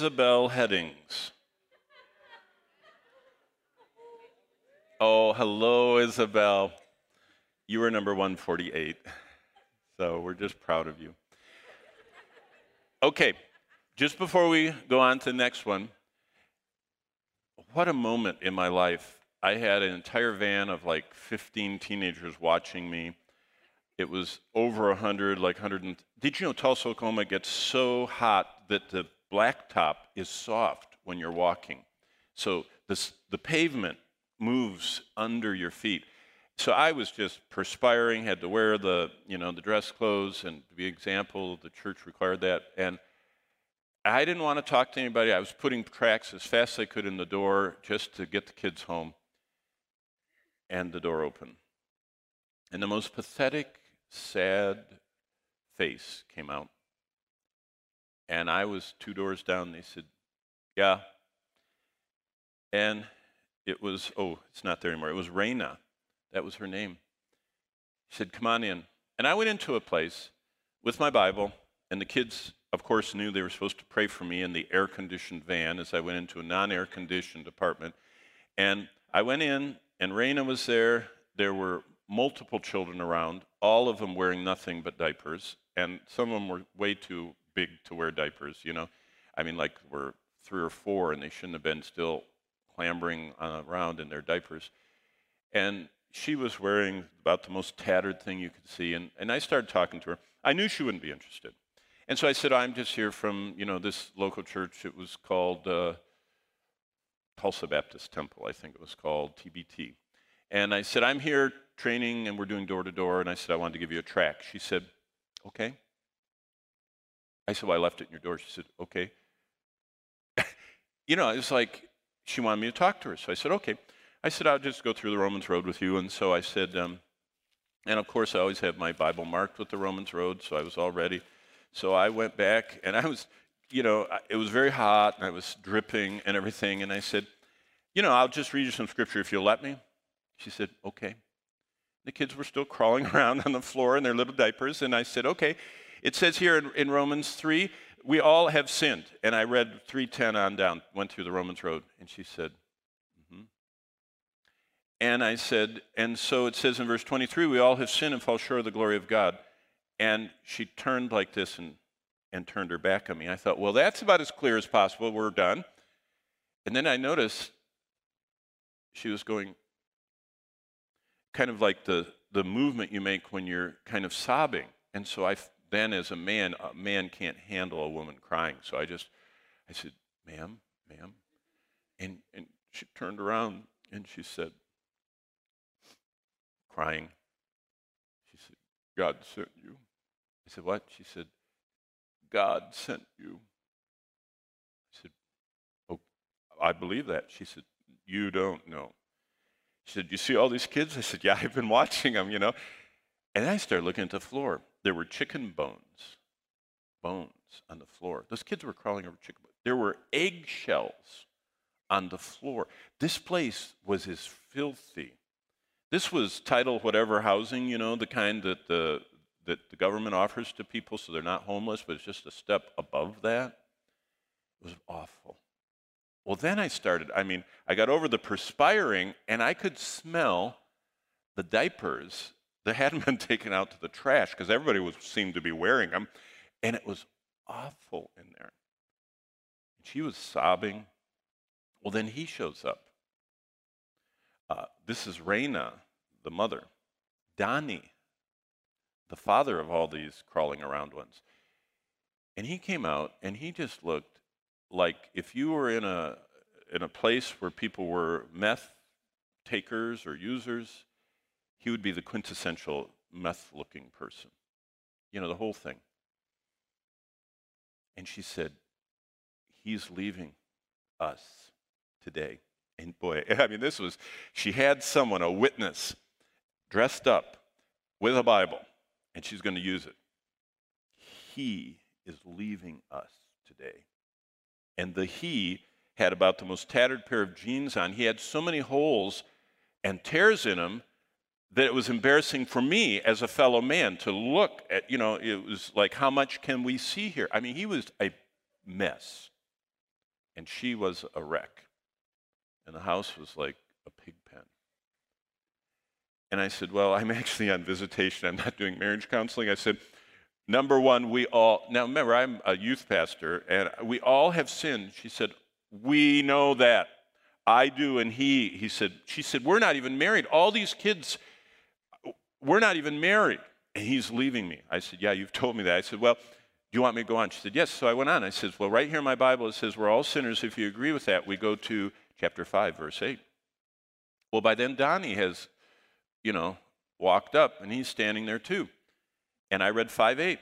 Isabel Headings. Oh, hello, Isabel. You were number 148. So we're just proud of you. Okay, just before we go on to the next one, what a moment in my life. I had an entire van of like 15 teenagers watching me. It was over 100, like 100. And, did you know Tulsa, Oklahoma gets so hot that the blacktop is soft when you're walking? So this, the pavement moves under your feet. So I was just perspiring, had to wear the, you know, the dress clothes and to be example, the church required that. And I didn't want to talk to anybody. I was putting tracks as fast as I could in the door just to get the kids home. And the door opened. And the most pathetic, sad face came out. And I was two doors down. They said, Yeah. And it was, oh, it's not there anymore. It was Raina. That was her name. She said, Come on in. And I went into a place with my Bible, and the kids of course, knew they were supposed to pray for me in the air conditioned van as I went into a non air conditioned apartment. And I went in, and Raina was there. There were multiple children around, all of them wearing nothing but diapers. And some of them were way too big to wear diapers, you know. I mean, like, we're three or four, and they shouldn't have been still clambering around in their diapers. And she was wearing about the most tattered thing you could see. And, and I started talking to her. I knew she wouldn't be interested. And so I said, I'm just here from, you know, this local church. It was called uh, Tulsa Baptist Temple, I think it was called, TBT. And I said, I'm here training and we're doing door to door. And I said, I wanted to give you a track. She said, okay. I said, well, I left it in your door. She said, okay. you know, it was like she wanted me to talk to her. So I said, okay. I said, I'll just go through the Romans Road with you. And so I said, um, and of course, I always have my Bible marked with the Romans Road, so I was all ready. So I went back and I was, you know, it was very hot and I was dripping and everything. And I said, you know, I'll just read you some scripture if you'll let me. She said, okay. The kids were still crawling around on the floor in their little diapers. And I said, okay. It says here in, in Romans 3, we all have sinned. And I read 310 on down, went through the Romans road. And she said, mm-hmm. And I said, and so it says in verse 23, we all have sinned and fall short of the glory of God. And she turned like this and, and turned her back on me. I thought, well, that's about as clear as possible. We're done. And then I noticed she was going kind of like the, the movement you make when you're kind of sobbing. And so I then, as a man, a man can't handle a woman crying. So I just, I said, ma'am, ma'am. And, and she turned around and she said, crying, she said, God sent you. I said, What? She said, God sent you. I said, Oh, I believe that. She said, You don't know. She said, You see all these kids? I said, Yeah, I've been watching them, you know. And I started looking at the floor. There were chicken bones, bones on the floor. Those kids were crawling over chicken bones. There were eggshells on the floor. This place was as filthy. This was title whatever housing, you know, the kind that the that the government offers to people so they're not homeless, but it's just a step above that. It was awful. Well, then I started, I mean, I got over the perspiring and I could smell the diapers that hadn't been taken out to the trash because everybody was, seemed to be wearing them. And it was awful in there. And she was sobbing. Well, then he shows up. Uh, this is Raina, the mother. Donnie, the father of all these crawling around ones. And he came out and he just looked like if you were in a in a place where people were meth takers or users, he would be the quintessential meth looking person. You know, the whole thing. And she said, He's leaving us today. And boy, I mean, this was, she had someone, a witness, dressed up with a Bible and she's going to use it. He is leaving us today. And the he had about the most tattered pair of jeans on. He had so many holes and tears in him that it was embarrassing for me as a fellow man to look at, you know, it was like, how much can we see here? I mean, he was a mess. And she was a wreck. And the house was like a pig pen. And I said, Well, I'm actually on visitation. I'm not doing marriage counseling. I said, Number one, we all, now remember, I'm a youth pastor, and we all have sinned. She said, We know that. I do, and he, he said, She said, We're not even married. All these kids, we're not even married. And he's leaving me. I said, Yeah, you've told me that. I said, Well, do you want me to go on? She said, Yes. So I went on. I said, Well, right here in my Bible, it says, We're all sinners. If you agree with that, we go to chapter 5, verse 8. Well, by then, Donnie has, you know, walked up, and he's standing there too. And I read 5 8.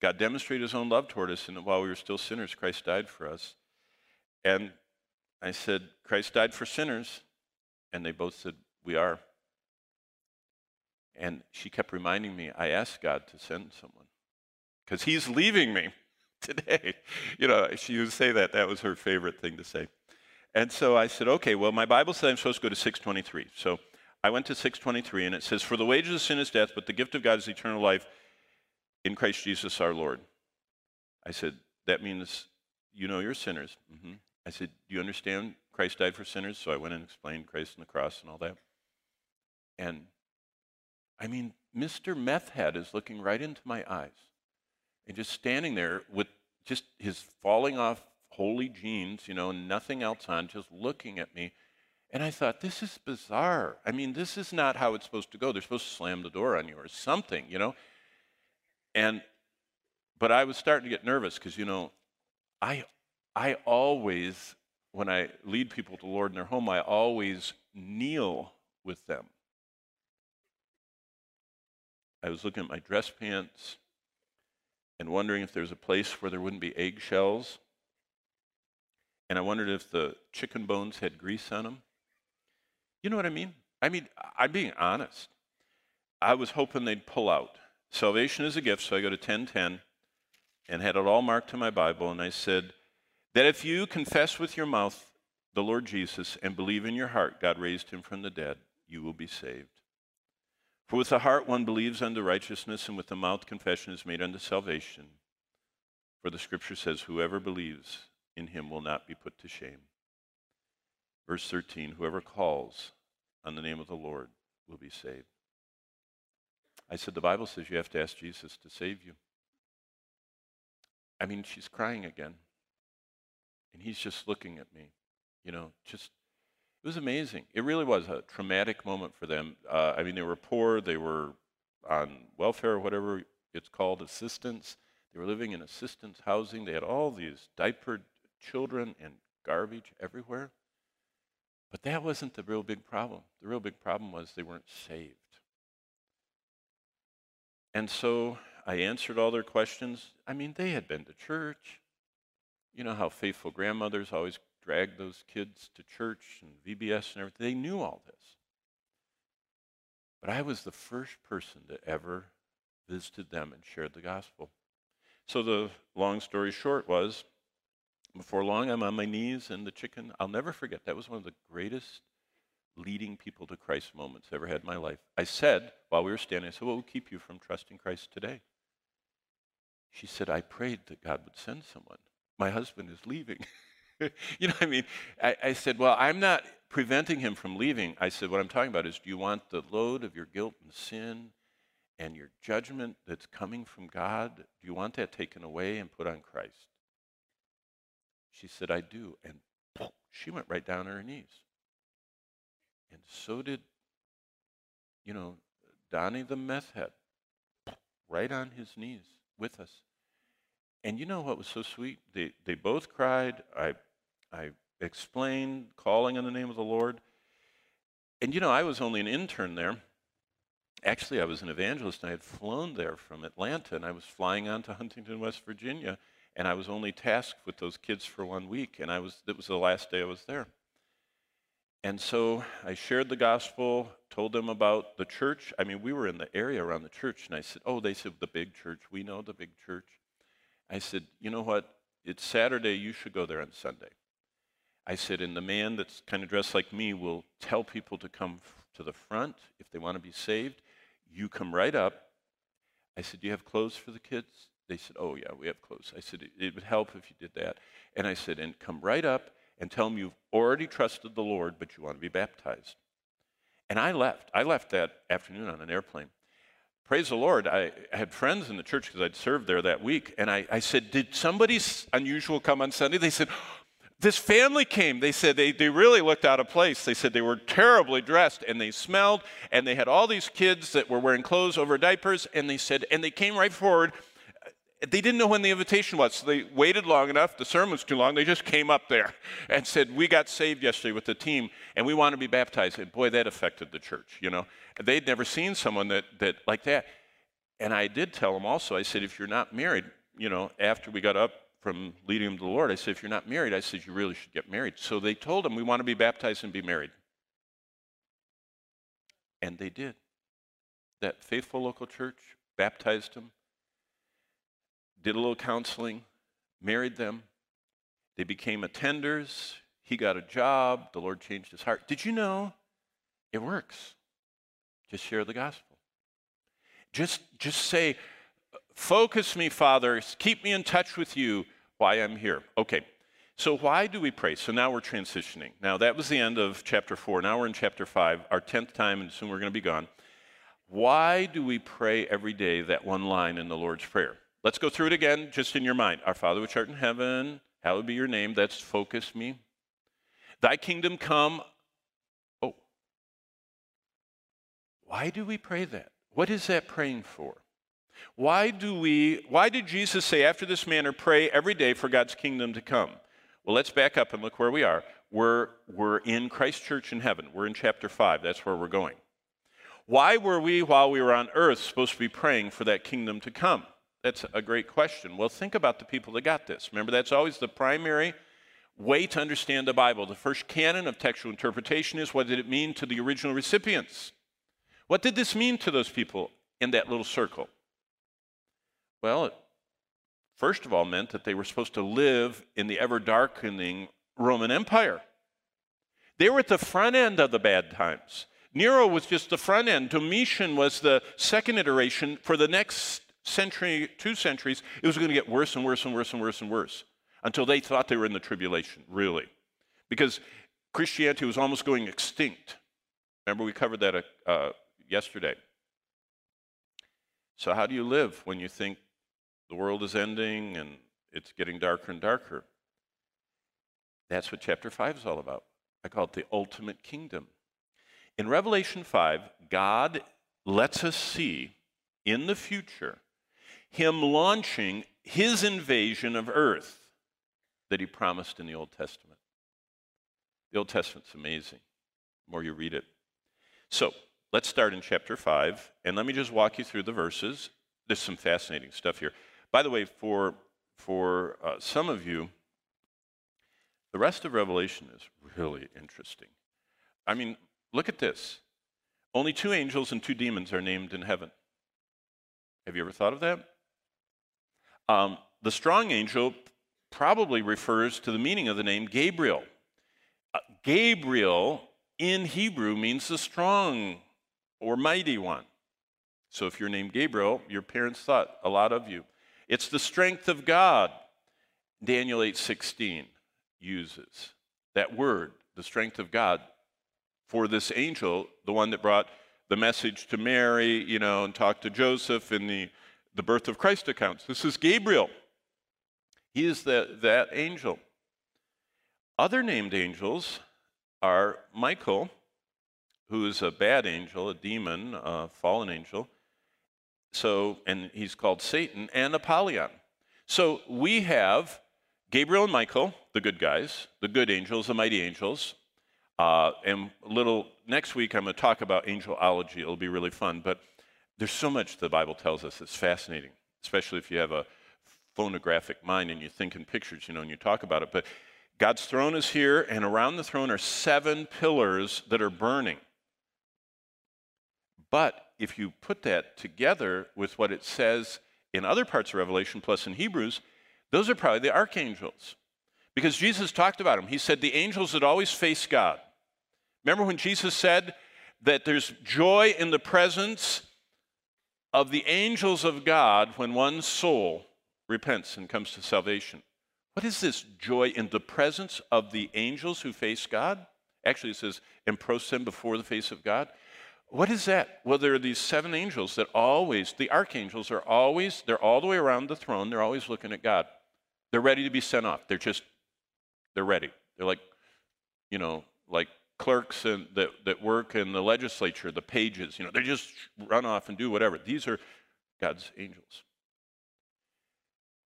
God demonstrated his own love toward us, and while we were still sinners, Christ died for us. And I said, Christ died for sinners. And they both said, We are. And she kept reminding me, I asked God to send someone because he's leaving me today. You know, she would say that. That was her favorite thing to say. And so I said, okay, well, my Bible said I'm supposed to go to 623. So I went to 623, and it says, For the wages of sin is death, but the gift of God is eternal life in Christ Jesus our Lord. I said, That means you know you're sinners. Mm-hmm. I said, Do you understand Christ died for sinners? So I went and explained Christ and the cross and all that. And I mean, Mr. Meth Head is looking right into my eyes and just standing there with just his falling off holy jeans, you know, nothing else on, just looking at me. And I thought, this is bizarre. I mean, this is not how it's supposed to go. They're supposed to slam the door on you or something, you know? And, but I was starting to get nervous because, you know, I, I always, when I lead people to Lord in their home, I always kneel with them. I was looking at my dress pants and wondering if there's a place where there wouldn't be eggshells. And I wondered if the chicken bones had grease on them. You know what I mean? I mean, I'm being honest. I was hoping they'd pull out. Salvation is a gift, so I go to 1010 and had it all marked in my Bible, and I said that if you confess with your mouth the Lord Jesus and believe in your heart God raised him from the dead, you will be saved. For with the heart one believes unto righteousness, and with the mouth confession is made unto salvation. For the scripture says, Whoever believes in him will not be put to shame. Verse 13 Whoever calls on the name of the Lord will be saved. I said, The Bible says you have to ask Jesus to save you. I mean, she's crying again. And he's just looking at me, you know, just it was amazing. It really was a traumatic moment for them. Uh, I mean, they were poor, they were on welfare or whatever it's called, assistance. They were living in assistance housing. They had all these diapered children and garbage everywhere. But that wasn't the real big problem. The real big problem was they weren't saved. And so I answered all their questions. I mean, they had been to church. You know how faithful grandmothers always dragged those kids to church and VBS and everything. They knew all this. But I was the first person to ever visited them and shared the gospel. So the long story short was, before long, I'm on my knees and the chicken. I'll never forget. That was one of the greatest leading people to Christ moments I ever had in my life. I said, while we were standing, I said, What will keep you from trusting Christ today? She said, I prayed that God would send someone. My husband is leaving. you know I mean? I, I, said, Well, I'm not preventing him from leaving. I said, What I'm talking about is do you want the load of your guilt and sin and your judgment that's coming from God? Do you want that taken away and put on Christ? She said, I do. And she went right down on her knees. And so did, you know, Donnie the meth head, right on his knees with us. And you know what was so sweet? They, they both cried. I I explained calling on the name of the Lord. And you know, I was only an intern there. Actually, I was an evangelist, and I had flown there from Atlanta, and I was flying on to Huntington, West Virginia, and I was only tasked with those kids for one week, and I was it was the last day I was there. And so I shared the gospel, told them about the church. I mean, we were in the area around the church, and I said, "Oh, they said the big church. We know the big church." I said, "You know what? It's Saturday. You should go there on Sunday." I said, and the man that's kind of dressed like me will tell people to come to the front if they want to be saved. You come right up. I said, Do you have clothes for the kids? they said, Oh, yeah, we have clothes. I said, It would help if you did that. And I said, And come right up and tell them you've already trusted the Lord, but you want to be baptized. And I left. I left that afternoon on an airplane. Praise the Lord. I had friends in the church because I'd served there that week. And I, I said, Did somebody unusual come on Sunday? They said, this family came. They said they, they really looked out of place. They said they were terribly dressed and they smelled, and they had all these kids that were wearing clothes over diapers. And they said, and they came right forward. They didn't know when the invitation was, so they waited long enough. The sermon was too long. They just came up there and said, We got saved yesterday with the team, and we want to be baptized. And boy, that affected the church, you know. They'd never seen someone that, that like that. And I did tell them also, I said, If you're not married, you know, after we got up from leading them to the Lord, I said, if you're not married, I said, you really should get married. So they told him, we want to be baptized and be married. And they did. That faithful local church baptized them, did a little counseling, married them. They became attenders. He got a job. The Lord changed his heart. Did you know it works? Just share the gospel. Just, just say, Focus me, Father. Keep me in touch with you why I'm here. Okay, so why do we pray? So now we're transitioning. Now, that was the end of chapter four. Now we're in chapter five, our 10th time, and soon we're going to be gone. Why do we pray every day that one line in the Lord's Prayer? Let's go through it again, just in your mind. Our Father which art in heaven, hallowed be your name. That's focus me. Thy kingdom come. Oh. Why do we pray that? What is that praying for? Why do we, why did Jesus say, after this manner, pray every day for God's kingdom to come? Well, let's back up and look where we are. We're, we're in Christ Church in heaven. We're in chapter 5. That's where we're going. Why were we, while we were on earth, supposed to be praying for that kingdom to come? That's a great question. Well, think about the people that got this. Remember, that's always the primary way to understand the Bible. The first canon of textual interpretation is what did it mean to the original recipients? What did this mean to those people in that little circle? Well, it first of all meant that they were supposed to live in the ever darkening Roman Empire. They were at the front end of the bad times. Nero was just the front end. Domitian was the second iteration. For the next century, two centuries, it was going to get worse and worse and worse and worse and worse until they thought they were in the tribulation, really. Because Christianity was almost going extinct. Remember, we covered that uh, yesterday. So, how do you live when you think the world is ending and it's getting darker and darker. That's what chapter 5 is all about. I call it the ultimate kingdom. In Revelation 5, God lets us see in the future Him launching His invasion of earth that He promised in the Old Testament. The Old Testament's amazing, the more you read it. So, let's start in chapter 5, and let me just walk you through the verses. There's some fascinating stuff here. By the way, for, for uh, some of you, the rest of Revelation is really interesting. I mean, look at this. Only two angels and two demons are named in heaven. Have you ever thought of that? Um, the strong angel probably refers to the meaning of the name Gabriel. Uh, Gabriel in Hebrew means the strong or mighty one. So if you're named Gabriel, your parents thought a lot of you. It's the strength of God. Daniel 8:16 uses that word, the strength of God, for this angel, the one that brought the message to Mary, you know, and talked to Joseph in the, the birth of Christ accounts. This is Gabriel. He is the, that angel. Other named angels are Michael, who is a bad angel, a demon, a fallen angel, so, and he's called Satan and Apollyon. So we have Gabriel and Michael, the good guys, the good angels, the mighty angels. Uh, and a little next week, I'm going to talk about angelology. It'll be really fun. But there's so much the Bible tells us. It's fascinating, especially if you have a phonographic mind and you think in pictures, you know, and you talk about it. But God's throne is here, and around the throne are seven pillars that are burning. But if you put that together with what it says in other parts of Revelation, plus in Hebrews, those are probably the archangels. Because Jesus talked about them. He said the angels that always face God. Remember when Jesus said that there's joy in the presence of the angels of God when one soul repents and comes to salvation. What is this joy in the presence of the angels who face God? Actually, it says, and prosem before the face of God. What is that? Well, there are these seven angels that always, the archangels are always, they're all the way around the throne. They're always looking at God. They're ready to be sent off. They're just, they're ready. They're like, you know, like clerks that, that work in the legislature, the pages, you know, they just run off and do whatever. These are God's angels.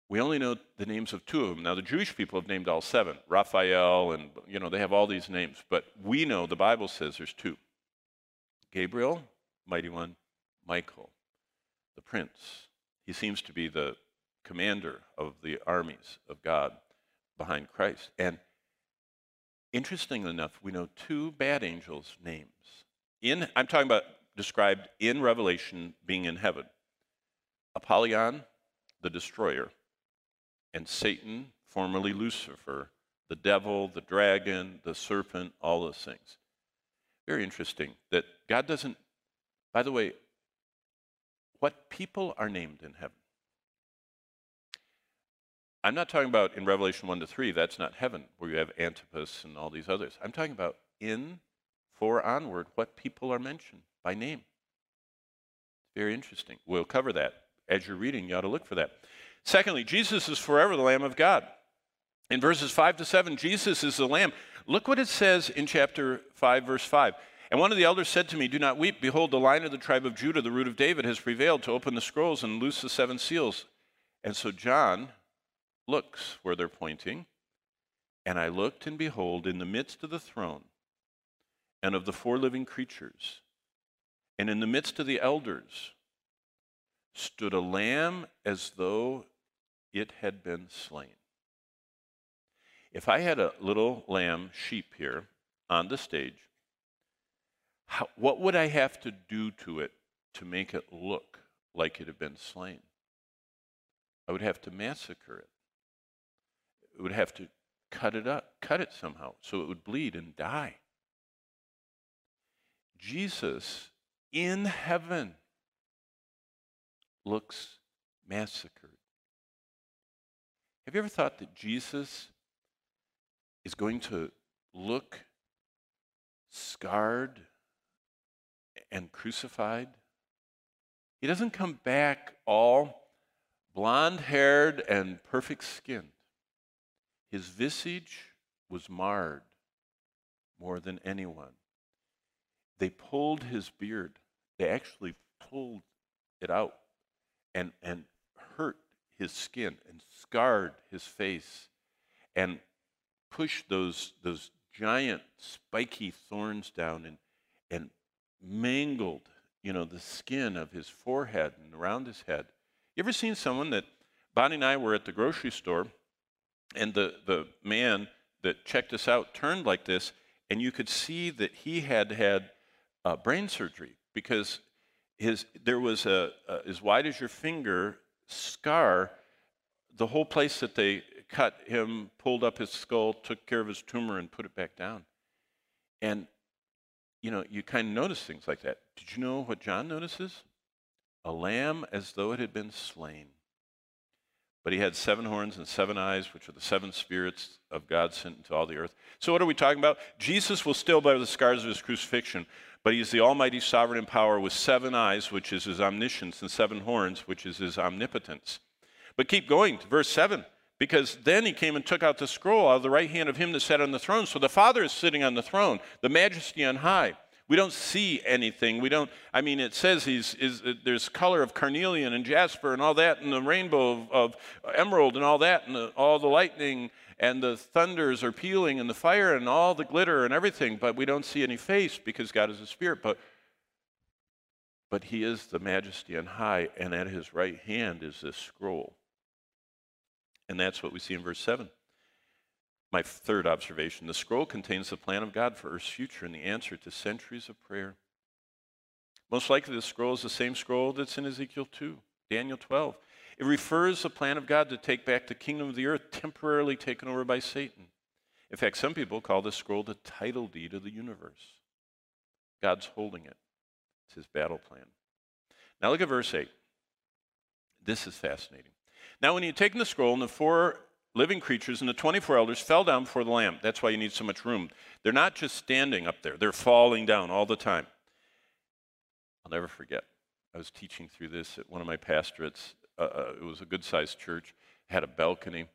We only know the names of two of them. Now, the Jewish people have named all seven Raphael, and, you know, they have all these names. But we know the Bible says there's two Gabriel, mighty one, Michael, the prince. He seems to be the commander of the armies of God behind Christ. And interestingly enough, we know two bad angels' names. In, I'm talking about described in Revelation being in heaven Apollyon, the destroyer, and Satan, formerly Lucifer, the devil, the dragon, the serpent, all those things. Very interesting that God doesn't, by the way, what people are named in heaven. I'm not talking about in Revelation 1 to 3, that's not heaven, where you have Antipas and all these others. I'm talking about in 4 onward, what people are mentioned by name. Very interesting. We'll cover that. As you're reading, you ought to look for that. Secondly, Jesus is forever the Lamb of God. In verses 5 to 7, Jesus is the Lamb. Look what it says in chapter 5, verse 5. And one of the elders said to me, Do not weep. Behold, the lion of the tribe of Judah, the root of David, has prevailed to open the scrolls and loose the seven seals. And so John looks where they're pointing. And I looked, and behold, in the midst of the throne and of the four living creatures, and in the midst of the elders, stood a lamb as though it had been slain. If I had a little lamb sheep here on the stage, how, what would I have to do to it to make it look like it had been slain? I would have to massacre it. It would have to cut it up, cut it somehow so it would bleed and die. Jesus in heaven looks massacred. Have you ever thought that Jesus is going to look scarred and crucified? He doesn't come back all blonde haired and perfect skinned. His visage was marred more than anyone. They pulled his beard, they actually pulled it out and, and hurt his skin and scarred his face and pushed those, those giant spiky thorns down and, and mangled you know the skin of his forehead and around his head you ever seen someone that bonnie and i were at the grocery store and the, the man that checked us out turned like this and you could see that he had had uh, brain surgery because his, there was a, a, as wide as your finger scar. The whole place that they cut him, pulled up his skull, took care of his tumor, and put it back down. And, you know, you kind of notice things like that. Did you know what John notices? A lamb as though it had been slain. But he had seven horns and seven eyes, which are the seven spirits of God sent into all the earth. So, what are we talking about? Jesus will still bear the scars of his crucifixion, but he's the almighty sovereign in power with seven eyes, which is his omniscience, and seven horns, which is his omnipotence. But keep going to verse 7, because then he came and took out the scroll out of the right hand of him that sat on the throne. So the Father is sitting on the throne, the majesty on high. We don't see anything. We don't, I mean, it says he's, is, uh, there's color of carnelian and jasper and all that, and the rainbow of, of emerald and all that, and the, all the lightning and the thunders are pealing and the fire and all the glitter and everything, but we don't see any face because God is a spirit. But, but he is the majesty on high, and at his right hand is this scroll. And that's what we see in verse 7. My third observation the scroll contains the plan of God for Earth's future and the answer to centuries of prayer. Most likely, the scroll is the same scroll that's in Ezekiel 2, Daniel 12. It refers the plan of God to take back the kingdom of the earth temporarily taken over by Satan. In fact, some people call this scroll the title deed of the universe. God's holding it, it's his battle plan. Now look at verse 8. This is fascinating. Now, when he had taken the scroll, and the four living creatures and the 24 elders fell down before the Lamb. That's why you need so much room. They're not just standing up there, they're falling down all the time. I'll never forget. I was teaching through this at one of my pastorates. Uh, uh it was a good sized church, had a balcony,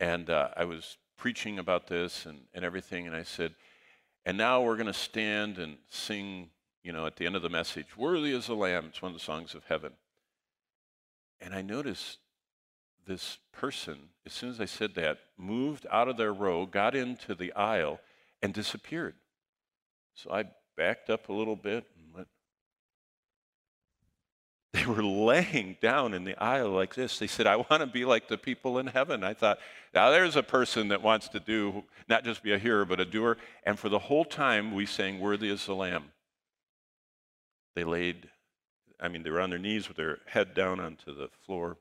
and uh, I was preaching about this and, and everything, and I said, and now we're going to stand and sing, you know, at the end of the message, Worthy is the Lamb. It's one of the songs of heaven. And I noticed this person, as soon as I said that, moved out of their row, got into the aisle, and disappeared. So I backed up a little bit and went. They were laying down in the aisle like this. They said, I want to be like the people in heaven. I thought, now there's a person that wants to do, not just be a hearer, but a doer. And for the whole time, we sang, Worthy is the Lamb. They laid, I mean, they were on their knees with their head down onto the floor.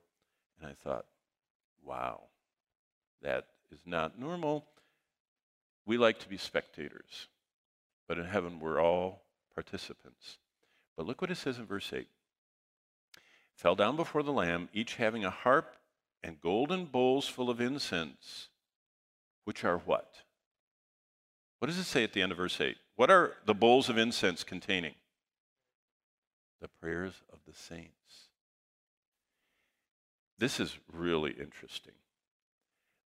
And I thought, Wow, that is not normal. We like to be spectators, but in heaven we're all participants. But look what it says in verse 8 fell down before the Lamb, each having a harp and golden bowls full of incense, which are what? What does it say at the end of verse 8? What are the bowls of incense containing? The prayers of the saints. This is really interesting.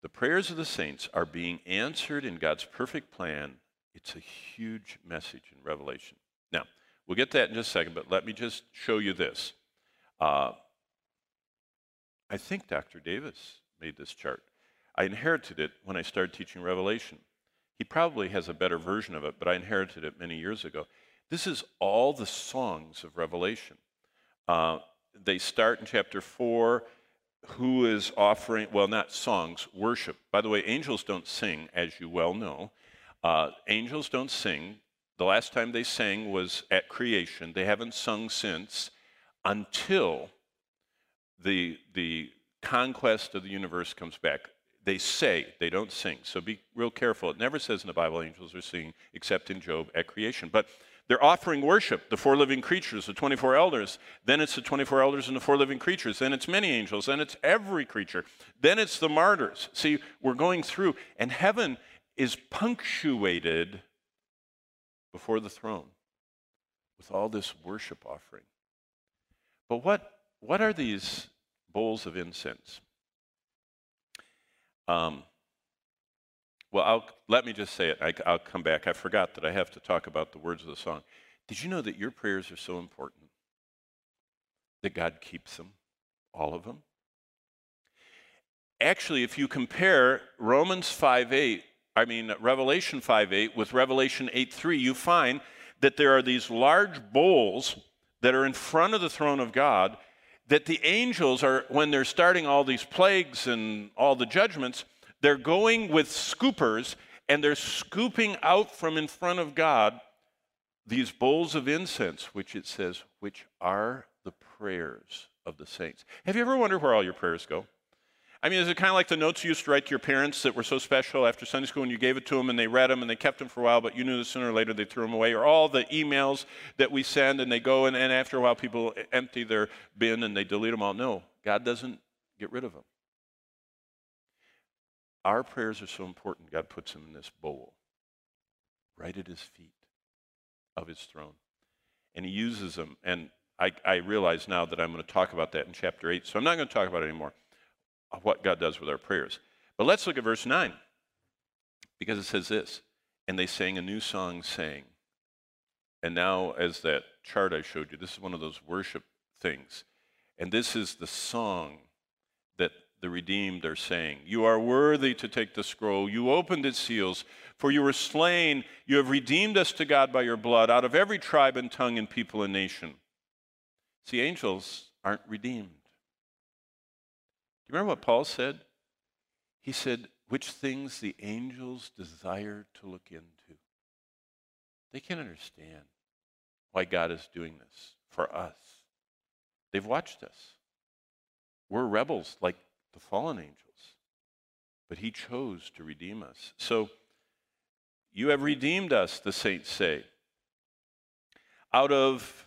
The prayers of the saints are being answered in God's perfect plan. It's a huge message in Revelation. Now, we'll get that in just a second, but let me just show you this. Uh, I think Dr. Davis made this chart. I inherited it when I started teaching Revelation. He probably has a better version of it, but I inherited it many years ago. This is all the songs of Revelation. Uh, they start in chapter 4 who is offering, well, not songs, worship. By the way, angels don't sing, as you well know. Uh, angels don't sing. The last time they sang was at creation. They haven't sung since until the, the conquest of the universe comes back. They say, they don't sing. So be real careful. It never says in the Bible angels are singing except in Job at creation. But they're offering worship, the four living creatures, the 24 elders. Then it's the 24 elders and the four living creatures. Then it's many angels. Then it's every creature. Then it's the martyrs. See, we're going through, and heaven is punctuated before the throne with all this worship offering. But what, what are these bowls of incense? Um, well, I'll, let me just say it. I, will come back. I forgot that I have to talk about the words of the song. Did you know that your prayers are so important? That God keeps them, all of them? Actually, if you compare Romans 5 8, I mean, Revelation 5 8 with Revelation 8 3, you find that there are these large bowls that are in front of the throne of God that the angels are, when they're starting all these plagues and all the judgments, they're going with scoopers and they're scooping out from in front of God these bowls of incense, which it says, which are the prayers of the saints. Have you ever wondered where all your prayers go? I mean, is it kind of like the notes you used to write to your parents that were so special after Sunday school and you gave it to them and they read them and they kept them for a while, but you knew that sooner or later they threw them away? Or all the emails that we send and they go and, and after a while people empty their bin and they delete them all? No, God doesn't get rid of them. Our prayers are so important, God puts them in this bowl right at his feet of his throne. And he uses them. And I, I realize now that I'm going to talk about that in chapter 8, so I'm not going to talk about it anymore, uh, what God does with our prayers. But let's look at verse 9, because it says this And they sang a new song, saying, and now, as that chart I showed you, this is one of those worship things. And this is the song the redeemed are saying. You are worthy to take the scroll. You opened its seals, for you were slain. You have redeemed us to God by your blood out of every tribe and tongue and people and nation. See, angels aren't redeemed. Do you remember what Paul said? He said, which things the angels desire to look into. They can't understand why God is doing this for us. They've watched us. We're rebels like the fallen angels, but he chose to redeem us. So, you have redeemed us, the saints say, out of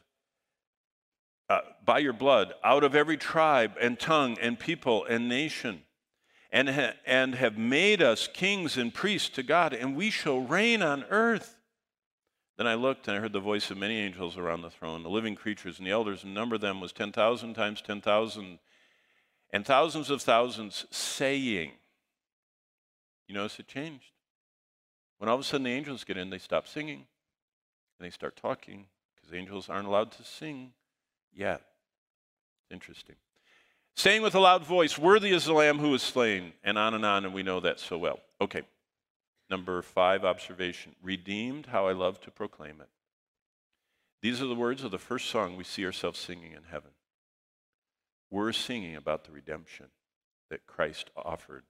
uh, by your blood out of every tribe and tongue and people and nation, and, ha- and have made us kings and priests to God, and we shall reign on earth. Then I looked and I heard the voice of many angels around the throne, the living creatures and the elders, and number them was 10,000 times 10,000, and thousands of thousands saying, You notice it changed. When all of a sudden the angels get in, they stop singing and they start talking because angels aren't allowed to sing yet. Interesting. Saying with a loud voice, Worthy is the Lamb who was slain, and on and on, and we know that so well. Okay. Number five observation redeemed, how I love to proclaim it. These are the words of the first song we see ourselves singing in heaven. We're singing about the redemption that Christ offered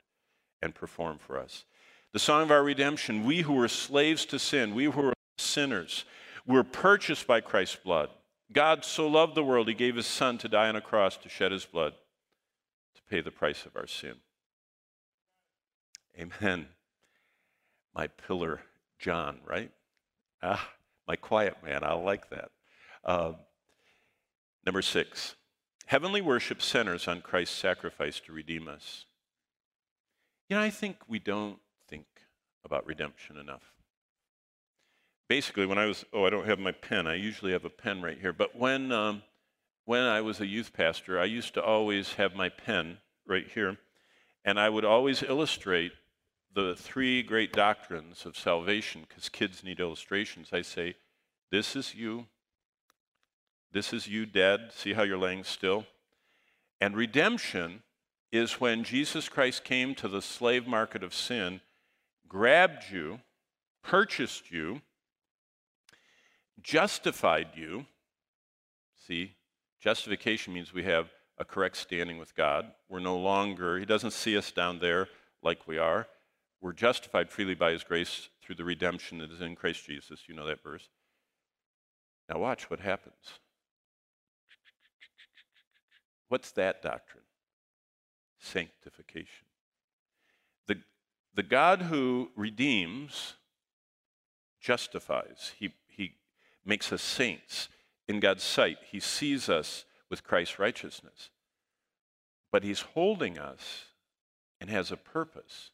and performed for us. The song of our redemption, we who were slaves to sin, we who were sinners, were purchased by Christ's blood. God so loved the world, he gave his son to die on a cross to shed his blood to pay the price of our sin. Amen. My pillar, John, right? Ah, my quiet man. I like that. Uh, number six, heavenly worship centers on Christ's sacrifice to redeem us. You know, I think we don't think about redemption enough basically, when I was, oh, I don't have my pen. I usually have a pen right here. But when, um, when I was a youth pastor, I used to always have my pen right here. And I would always illustrate the three great doctrines of salvation because kids need illustrations. I say, This is you. This is you dead. See how you're laying still? And redemption is when Jesus Christ came to the slave market of sin, grabbed you, purchased you, justified you. See, justification means we have a correct standing with God. We're no longer, He doesn't see us down there like we are. We're justified freely by His grace through the redemption that is in Christ Jesus. You know that verse. Now, watch what happens. What's that doctrine? Sanctification. The, the God who redeems justifies. He he makes us saints in God's sight. He sees us with Christ's righteousness. But He's holding us and has a purpose.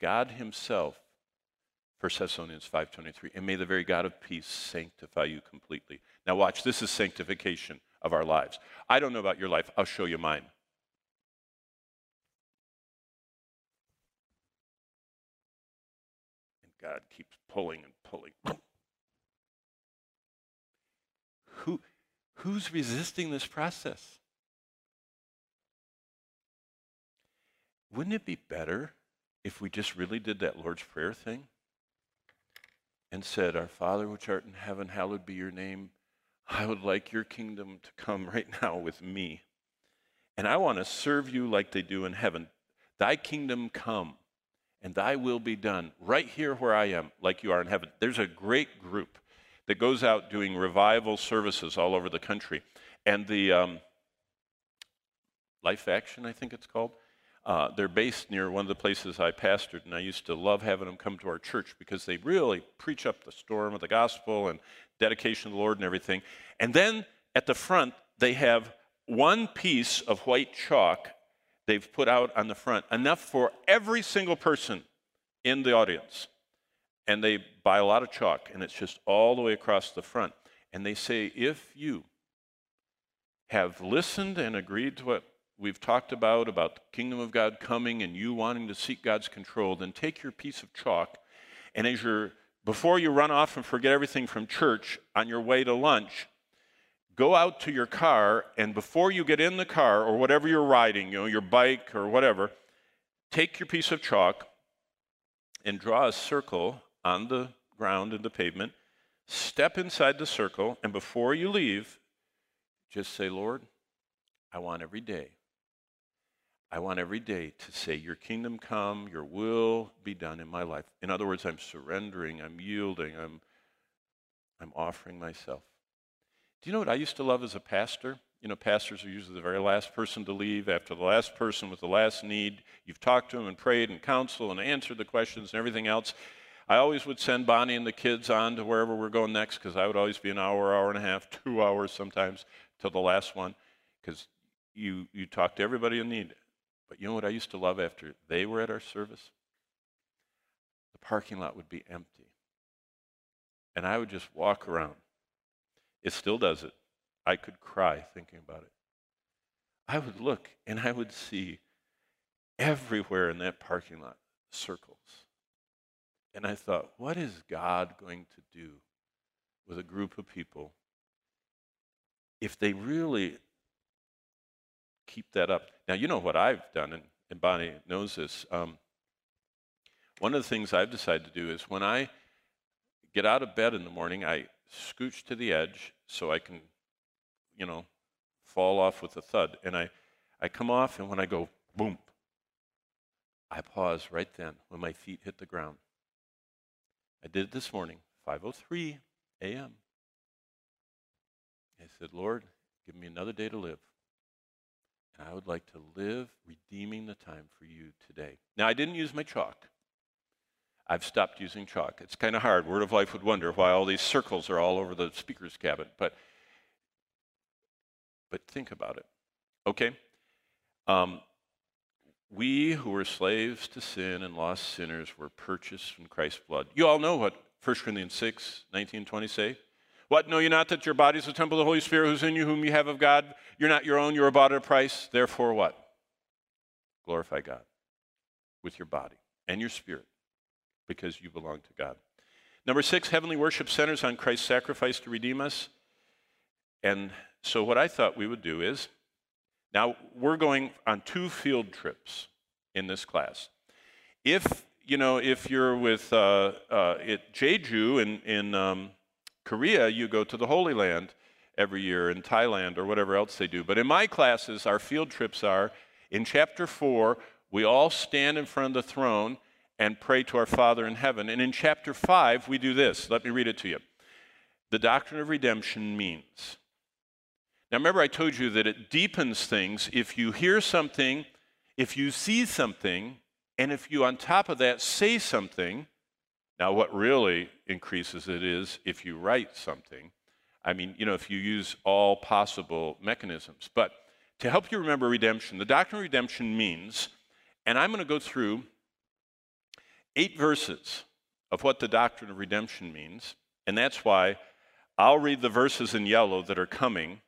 God Himself, 1 Thessalonians 5.23, and may the very God of peace sanctify you completely. Now watch, this is sanctification of our lives. I don't know about your life. I'll show you mine. And God keeps pulling and pulling. Who, who's resisting this process? Wouldn't it be better if we just really did that Lord's Prayer thing and said, Our Father which art in heaven, hallowed be your name. I would like your kingdom to come right now with me. And I want to serve you like they do in heaven. Thy kingdom come and thy will be done right here where I am, like you are in heaven. There's a great group that goes out doing revival services all over the country. And the um, Life Action, I think it's called, uh, they're based near one of the places I pastored, and I used to love having them come to our church because they really preach up the storm of the gospel and dedication to the Lord and everything. And then at the front, they have one piece of white chalk they've put out on the front, enough for every single person in the audience and they buy a lot of chalk, and it's just all the way across the front. And they say, if you have listened and agreed to what we've talked about, about the kingdom of God coming and you wanting to seek God's control, then take your piece of chalk, and as you're before you run off and forget everything from church on your way to lunch, go out to your car, and before you get in the car or whatever you're riding, you know, your bike or whatever, take your piece of chalk and draw a circle on the ground in the pavement, step inside the circle, and before you leave, just say, Lord, I want every day. I want every day to say, Your kingdom come, your will be done in my life. In other words, I'm surrendering, I'm yielding, I'm, I'm offering myself. Do you know what I used to love as a pastor? You know, pastors are usually the very last person to leave after the last person with the last need. You've talked to them and prayed and counseled and answered the questions and everything else. I always would send Bonnie and the kids on to wherever we're going next because I would always be an hour, hour and a half, two hours sometimes till the last one because you, you talk to everybody in need. But you know what I used to love after they were at our service? The parking lot would be empty. And I would just walk around. It still does it. I could cry thinking about it. I would look and I would see everywhere in that parking lot circles. And I thought, what is God going to do with a group of people if they really keep that up? Now, you know what I've done, and, and Bonnie knows this. Um, one of the things I've decided to do is when I get out of bed in the morning, I scooch to the edge so I can, you know, fall off with a thud. And I, I come off, and when I go boom, I pause right then when my feet hit the ground. I did it this morning, 5:03 a.m. I said, "Lord, give me another day to live." I would like to live redeeming the time for you today. Now, I didn't use my chalk. I've stopped using chalk. It's kind of hard. Word of Life would wonder why all these circles are all over the speaker's cabin. But, but think about it. Okay? Um, we who were slaves to sin and lost sinners were purchased from Christ's blood. You all know what 1 Corinthians 6, 19, 20 say. What? Know you not that your body is a temple of the Holy Spirit who's in you, whom you have of God? You're not your own, you are bought at a price. Therefore, what? Glorify God with your body and your spirit because you belong to God. Number six, heavenly worship centers on Christ's sacrifice to redeem us. And so, what I thought we would do is now we're going on two field trips in this class. If you know, if you're with uh, uh, at Jeju in in um, Korea, you go to the Holy Land every year in Thailand or whatever else they do. But in my classes, our field trips are in chapter four. We all stand in front of the throne and pray to our Father in heaven. And in chapter 5, we do this. Let me read it to you. The doctrine of redemption means. Now, remember, I told you that it deepens things if you hear something, if you see something, and if you, on top of that, say something. Now, what really increases it is if you write something. I mean, you know, if you use all possible mechanisms. But to help you remember redemption, the doctrine of redemption means, and I'm going to go through eight verses of what the doctrine of redemption means, and that's why I'll read the verses in yellow that are coming.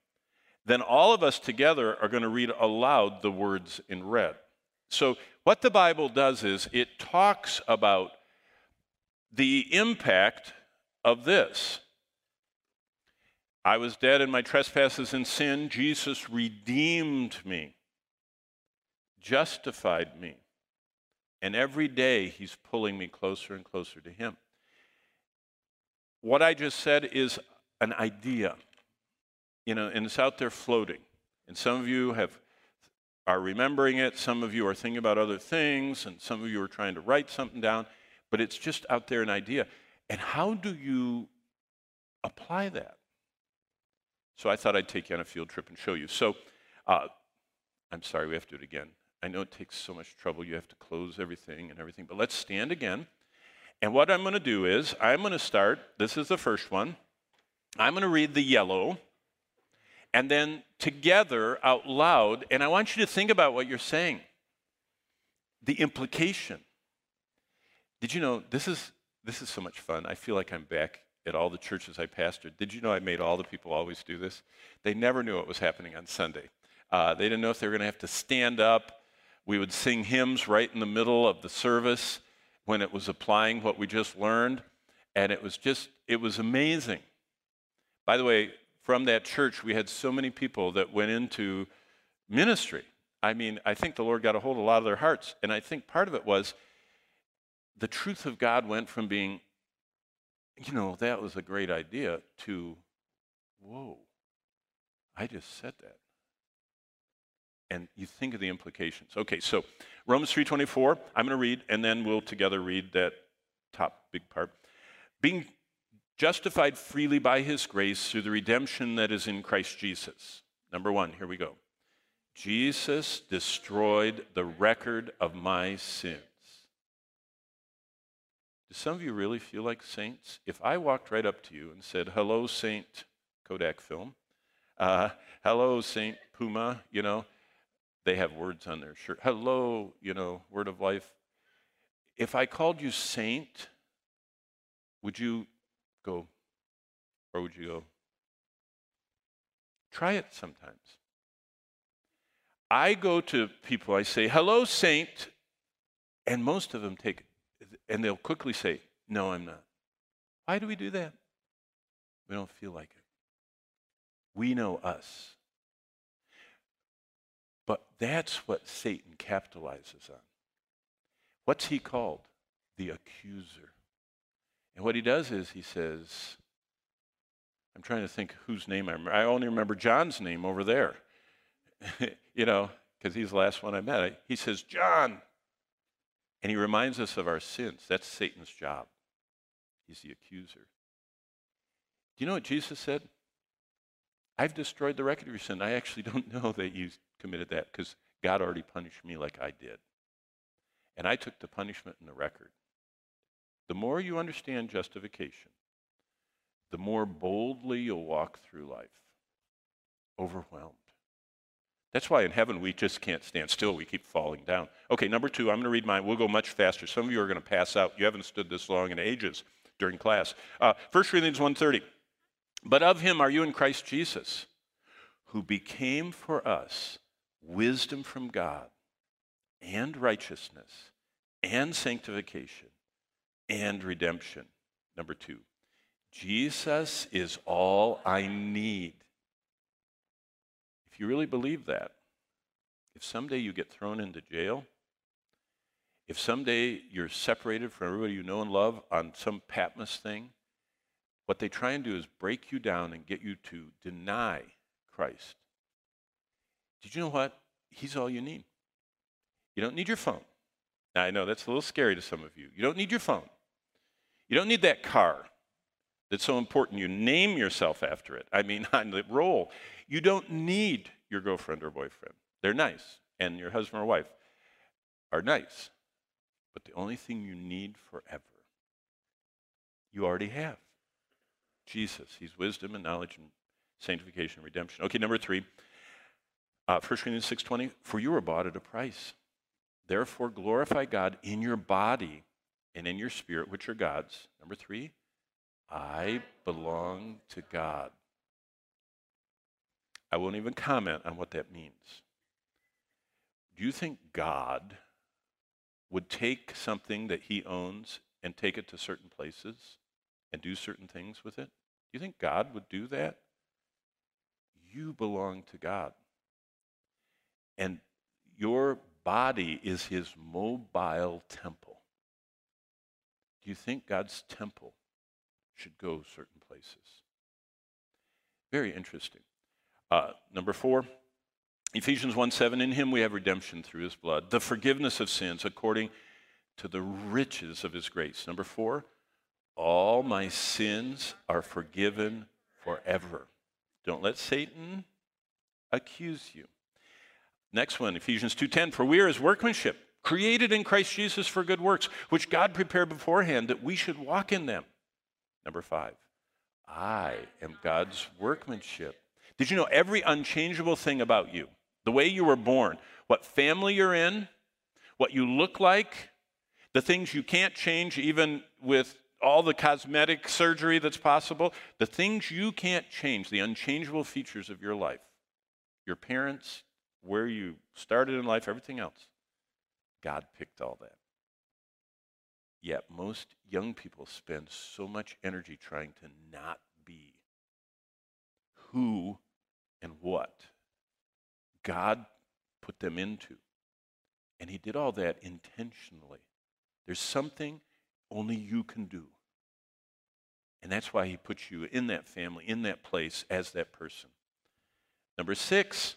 Then all of us together are going to read aloud the words in red. So, what the Bible does is it talks about the impact of this. I was dead in my trespasses and sin. Jesus redeemed me, justified me, and every day, He's pulling me closer and closer to Him. What I just said is an idea, you know, and it's out there floating. And some of you have are remembering it, some of you are thinking about other things, and some of you are trying to write something down, but it's just out there an idea. And how do you apply that? So I thought I'd take you on a field trip and show you. So uh, I'm sorry, we have to do it again. I know it takes so much trouble. You have to close everything and everything. But let's stand again. And what I'm going to do is, I'm going to start. This is the first one. I'm going to read the yellow. And then together out loud, and I want you to think about what you're saying. The implication. Did you know this is this is so much fun? I feel like I'm back at all the churches I pastored. Did you know I made all the people always do this? They never knew what was happening on Sunday. Uh, they didn't know if they were going to have to stand up we would sing hymns right in the middle of the service when it was applying what we just learned. And it was just, it was amazing. By the way, from that church, we had so many people that went into ministry. I mean, I think the Lord got a hold of a lot of their hearts. And I think part of it was the truth of God went from being, you know, that was a great idea to, whoa, I just said that and you think of the implications. Okay, so Romans 3:24, I'm going to read and then we'll together read that top big part. Being justified freely by his grace through the redemption that is in Christ Jesus. Number 1, here we go. Jesus destroyed the record of my sins. Do some of you really feel like saints? If I walked right up to you and said, Hello, Saint Kodak film, Uh, hello, Saint Puma, you know. They have words on their shirt. Hello, you know, word of life. If I called you saint, would you go, or would you go? Try it sometimes. I go to people, I say, hello, saint, and most of them take and they'll quickly say, no, I'm not. Why do we do that? We don't feel like it. We know us. But that's what Satan capitalizes on. What's he called? The accuser. And what he does is he says, I'm trying to think whose name I remember. I only remember John's name over there, you know, because he's the last one I met. He says, John. And he reminds us of our sins. That's Satan's job. He's the accuser. Do you know what Jesus said? I've destroyed the record of your sin. I actually don't know that you committed that because God already punished me like I did. And I took the punishment in the record. The more you understand justification, the more boldly you'll walk through life, overwhelmed. That's why in heaven we just can't stand still. We keep falling down. Okay, number two, I'm going to read mine. We'll go much faster. Some of you are going to pass out. You haven't stood this long in ages during class. Uh, 1 Corinthians 1.30. But of him are you in Christ Jesus, who became for us wisdom from God and righteousness and sanctification and redemption. Number two, Jesus is all I need. If you really believe that, if someday you get thrown into jail, if someday you're separated from everybody you know and love on some Patmos thing, what they try and do is break you down and get you to deny Christ. Did you know what? He's all you need. You don't need your phone. Now, I know that's a little scary to some of you. You don't need your phone. You don't need that car that's so important you name yourself after it. I mean, on the roll. You don't need your girlfriend or boyfriend. They're nice, and your husband or wife are nice. But the only thing you need forever, you already have Jesus. He's wisdom and knowledge and sanctification and redemption. Okay, number three, uh, 1 Corinthians 6.20, for you were bought at a price. Therefore glorify God in your body and in your spirit, which are God's. Number three, I belong to God. I won't even comment on what that means. Do you think God would take something that he owns and take it to certain places and do certain things with it? Do you think God would do that? You belong to God. And your body is his mobile temple. Do you think God's temple should go certain places? Very interesting. Uh, number four, Ephesians 1 7, in him we have redemption through his blood, the forgiveness of sins according to the riches of his grace. Number four, all my sins are forgiven forever. Don't let Satan accuse you. Next one, Ephesians 2:10, for we are his workmanship, created in Christ Jesus for good works, which God prepared beforehand that we should walk in them. Number 5. I am God's workmanship. Did you know every unchangeable thing about you, the way you were born, what family you're in, what you look like, the things you can't change even with all the cosmetic surgery that's possible, the things you can't change, the unchangeable features of your life, your parents, where you started in life, everything else. God picked all that. Yet most young people spend so much energy trying to not be who and what God put them into. And He did all that intentionally. There's something only you can do. And that's why He puts you in that family, in that place, as that person. Number six,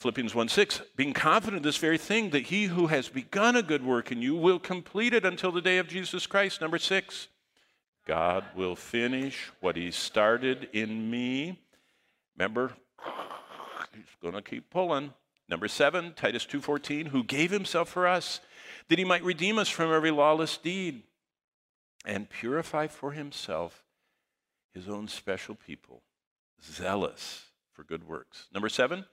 Philippians 1 6, being confident of this very thing, that he who has begun a good work in you will complete it until the day of Jesus Christ. Number six, God will finish what he started in me. Remember, he's going to keep pulling. Number seven, Titus 2.14, who gave himself for us, that he might redeem us from every lawless deed and purify for himself his own special people, zealous for good works. Number seven,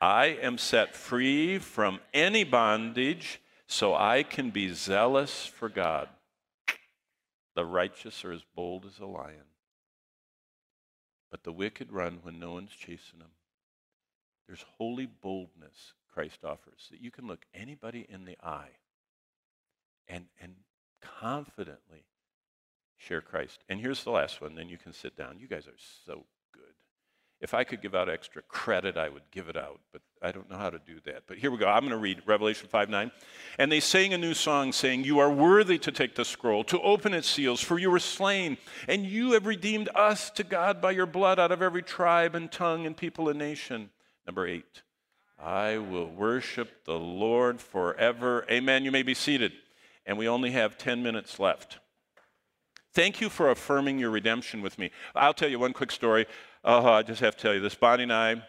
I am set free from any bondage so I can be zealous for God. The righteous are as bold as a lion, but the wicked run when no one's chasing them. There's holy boldness Christ offers that you can look anybody in the eye and, and confidently share Christ. And here's the last one, then you can sit down. You guys are so good. If I could give out extra credit, I would give it out, but I don't know how to do that. But here we go. I'm going to read Revelation 5 9. And they sang a new song, saying, You are worthy to take the scroll, to open its seals, for you were slain, and you have redeemed us to God by your blood out of every tribe and tongue and people and nation. Number eight, I will worship the Lord forever. Amen. You may be seated. And we only have 10 minutes left. Thank you for affirming your redemption with me. I'll tell you one quick story. Uh, I just have to tell you this. Bonnie and I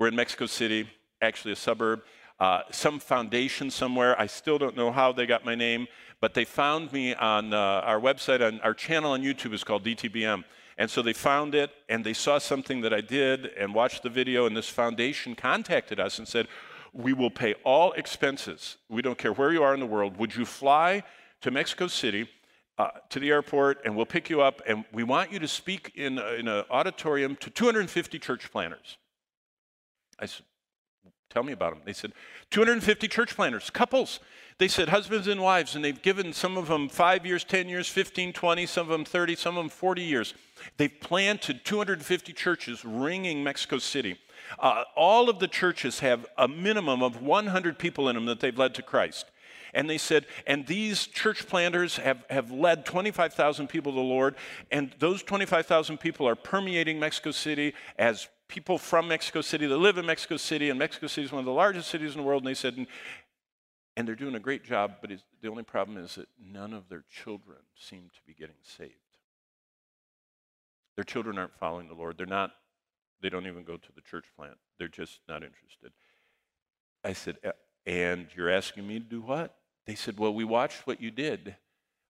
were in Mexico City, actually a suburb, uh, some foundation somewhere. I still don't know how they got my name, but they found me on uh, our website, on our channel on YouTube is called DTBM. And so they found it and they saw something that I did and watched the video, and this foundation contacted us and said, We will pay all expenses. We don't care where you are in the world. Would you fly to Mexico City? Uh, to the airport and we'll pick you up and we want you to speak in, in an auditorium to 250 church planners. I said, tell me about them. They said, 250 church planners, couples. They said husbands and wives, and they've given some of them five years, 10 years, 15, 20, some of them 30, some of them 40 years. They've planted 250 churches ringing Mexico City. Uh, all of the churches have a minimum of 100 people in them that they've led to Christ. And they said, and these church planters have, have led 25,000 people to the Lord, and those 25,000 people are permeating Mexico City as people from Mexico City that live in Mexico City, and Mexico City is one of the largest cities in the world. And they said, and, and they're doing a great job, but the only problem is that none of their children seem to be getting saved. Their children aren't following the Lord. They're not, they don't even go to the church plant. They're just not interested. I said, and you're asking me to do what? They said, Well, we watched what you did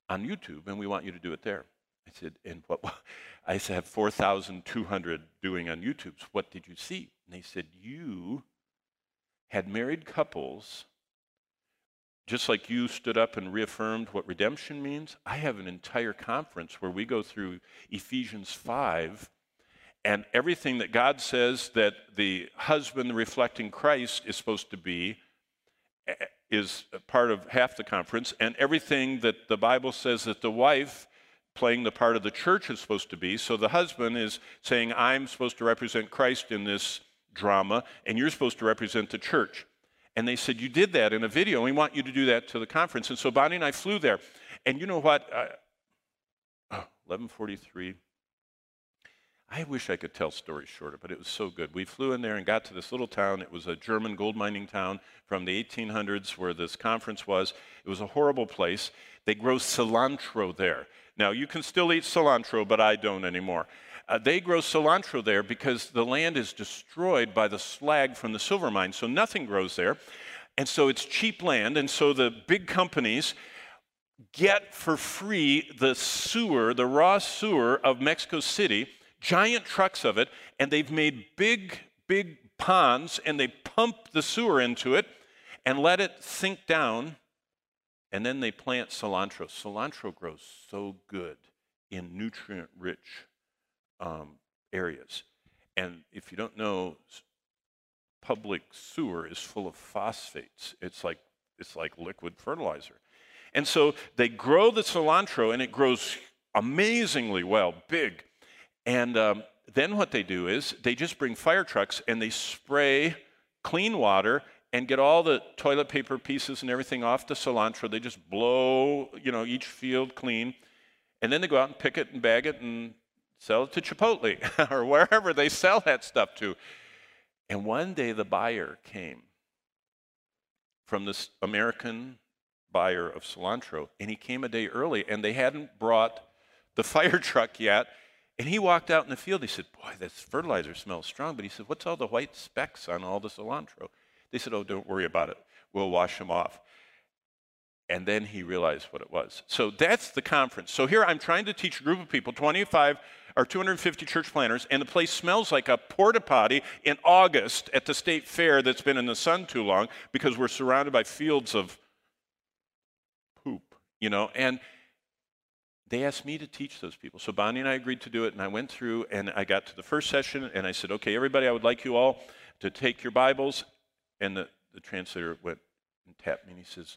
on YouTube and we want you to do it there. I said, And what? I said, I have 4,200 doing on YouTube. So what did you see? And they said, You had married couples, just like you stood up and reaffirmed what redemption means. I have an entire conference where we go through Ephesians 5 and everything that God says that the husband reflecting Christ is supposed to be is part of half the conference, and everything that the Bible says that the wife playing the part of the church is supposed to be. So the husband is saying, I'm supposed to represent Christ in this drama, and you're supposed to represent the church. And they said, You did that in a video, and we want you to do that to the conference. And so Bonnie and I flew there. And you know what? I, oh, 1143. I wish I could tell stories shorter, but it was so good. We flew in there and got to this little town. It was a German gold mining town from the 1800s where this conference was. It was a horrible place. They grow cilantro there. Now, you can still eat cilantro, but I don't anymore. Uh, they grow cilantro there because the land is destroyed by the slag from the silver mine, so nothing grows there. And so it's cheap land, and so the big companies get for free the sewer, the raw sewer of Mexico City giant trucks of it, and they've made big, big ponds, and they pump the sewer into it and let it sink down, and then they plant cilantro. Cilantro grows so good in nutrient rich um, areas. And if you don't know, public sewer is full of phosphates. It's like, it's like liquid fertilizer. And so they grow the cilantro, and it grows amazingly well, big. And um, then what they do is they just bring fire trucks and they spray clean water and get all the toilet paper pieces and everything off the cilantro. They just blow, you know, each field clean. And then they go out and pick it and bag it and sell it to Chipotle or wherever they sell that stuff to. And one day the buyer came from this American buyer of cilantro, and he came a day early, and they hadn't brought the fire truck yet. And he walked out in the field. He said, Boy, this fertilizer smells strong. But he said, What's all the white specks on all the cilantro? They said, Oh, don't worry about it. We'll wash them off. And then he realized what it was. So that's the conference. So here I'm trying to teach a group of people, 25 or 250 church planners, and the place smells like a porta potty in August at the state fair that's been in the sun too long because we're surrounded by fields of poop, you know. And they asked me to teach those people. So Bonnie and I agreed to do it, and I went through and I got to the first session, and I said, okay, everybody, I would like you all to take your Bibles. And the, the translator went and tapped me, and he says,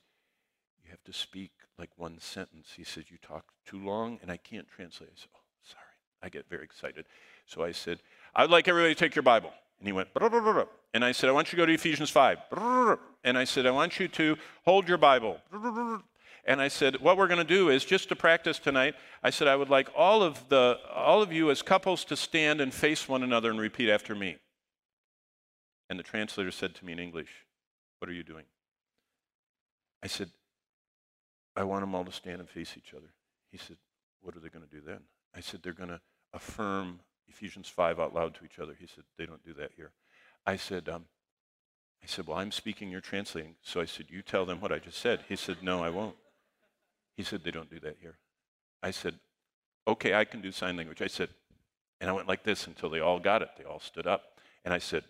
you have to speak like one sentence. He said, You talk too long and I can't translate. I said, Oh, sorry. I get very excited. So I said, I'd like everybody to take your Bible. And he went, and I said, I want you to go to Ephesians 5. And I said, I want you to hold your Bible. And I said, what we're going to do is just to practice tonight, I said, I would like all of, the, all of you as couples to stand and face one another and repeat after me. And the translator said to me in English, What are you doing? I said, I want them all to stand and face each other. He said, What are they going to do then? I said, They're going to affirm Ephesians 5 out loud to each other. He said, They don't do that here. I said, um, I said, Well, I'm speaking, you're translating. So I said, You tell them what I just said. He said, No, I won't. He said, They don't do that here. I said, Okay, I can do sign language. I said, and I went like this until they all got it. They all stood up. And I said,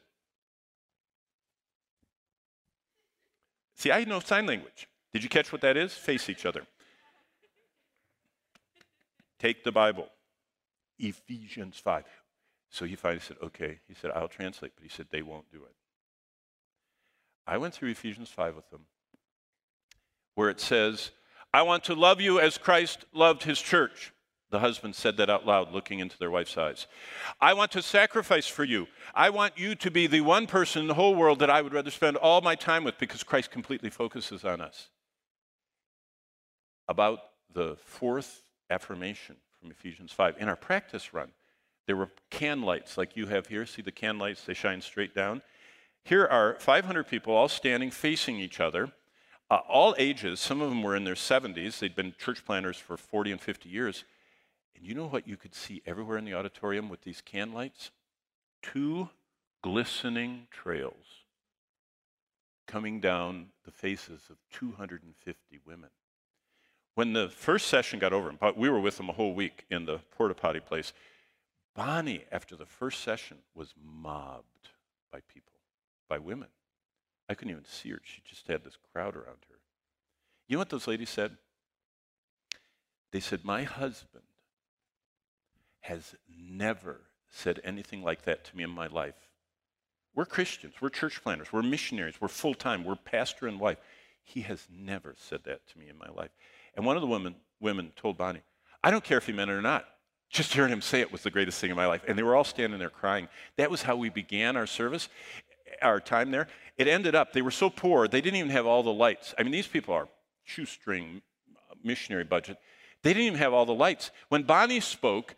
See, I know sign language. Did you catch what that is? Face each other. Take the Bible. Ephesians 5. So he finally said, okay. He said, I'll translate, but he said, they won't do it. I went through Ephesians 5 with them, where it says, I want to love you as Christ loved his church. The husband said that out loud, looking into their wife's eyes. I want to sacrifice for you. I want you to be the one person in the whole world that I would rather spend all my time with because Christ completely focuses on us. About the fourth affirmation from Ephesians 5. In our practice run, there were can lights like you have here. See the can lights? They shine straight down. Here are 500 people all standing facing each other, uh, all ages. Some of them were in their 70s. They'd been church planners for 40 and 50 years. And you know what you could see everywhere in the auditorium with these can lights? Two glistening trails coming down the faces of 250 women. When the first session got over, we were with them a whole week in the porta potty place, Bonnie, after the first session, was mobbed by people, by women. I couldn't even see her. She just had this crowd around her. You know what those ladies said? They said, My husband has never said anything like that to me in my life. We're Christians, we're church planners, we're missionaries, we're full time, we're pastor and wife. He has never said that to me in my life. And one of the women, women told Bonnie, I don't care if he meant it or not. Just hearing him say it was the greatest thing in my life. And they were all standing there crying. That was how we began our service, our time there. It ended up, they were so poor, they didn't even have all the lights. I mean, these people are shoestring uh, missionary budget. They didn't even have all the lights. When Bonnie spoke,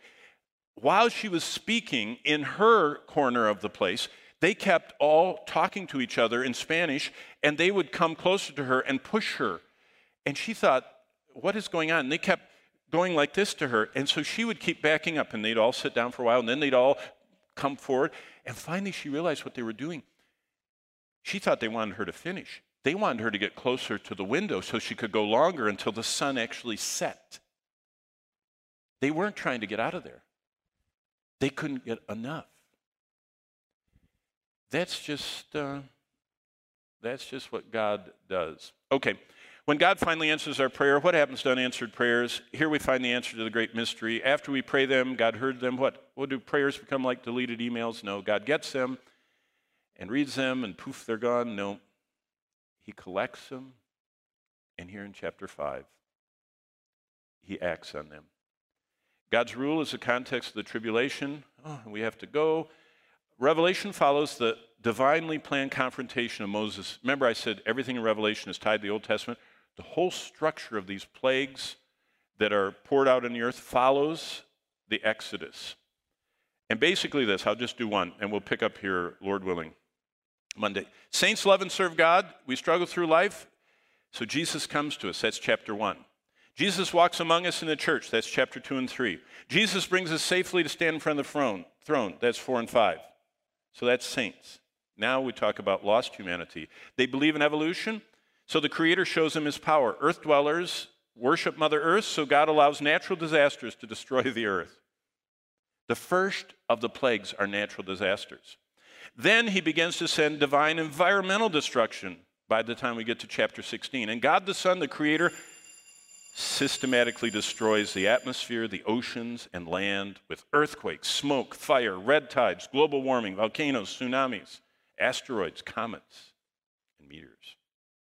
while she was speaking in her corner of the place, they kept all talking to each other in Spanish, and they would come closer to her and push her. And she thought, What is going on? And they kept going like this to her. And so she would keep backing up, and they'd all sit down for a while, and then they'd all come forward. And finally, she realized what they were doing. She thought they wanted her to finish. They wanted her to get closer to the window so she could go longer until the sun actually set. They weren't trying to get out of there. They couldn't get enough. That's just uh, that's just what God does. Okay, when God finally answers our prayer, what happens to unanswered prayers? Here we find the answer to the great mystery. After we pray them, God heard them. What? What do prayers become like deleted emails? No, God gets them and reads them, and poof, they're gone. No, He collects them, and here in chapter five, He acts on them. God's rule is the context of the tribulation. Oh, we have to go. Revelation follows the divinely planned confrontation of Moses. Remember, I said everything in Revelation is tied to the Old Testament. The whole structure of these plagues that are poured out in the earth follows the Exodus. And basically, this, I'll just do one, and we'll pick up here, Lord willing, Monday. Saints love and serve God. We struggle through life. So Jesus comes to us. That's chapter one. Jesus walks among us in the church. That's chapter 2 and 3. Jesus brings us safely to stand in front of the throne. throne. That's 4 and 5. So that's saints. Now we talk about lost humanity. They believe in evolution, so the Creator shows them his power. Earth dwellers worship Mother Earth, so God allows natural disasters to destroy the earth. The first of the plagues are natural disasters. Then he begins to send divine environmental destruction by the time we get to chapter 16. And God the Son, the Creator, systematically destroys the atmosphere, the oceans, and land with earthquakes, smoke, fire, red tides, global warming, volcanoes, tsunamis, asteroids, comets, and meteors.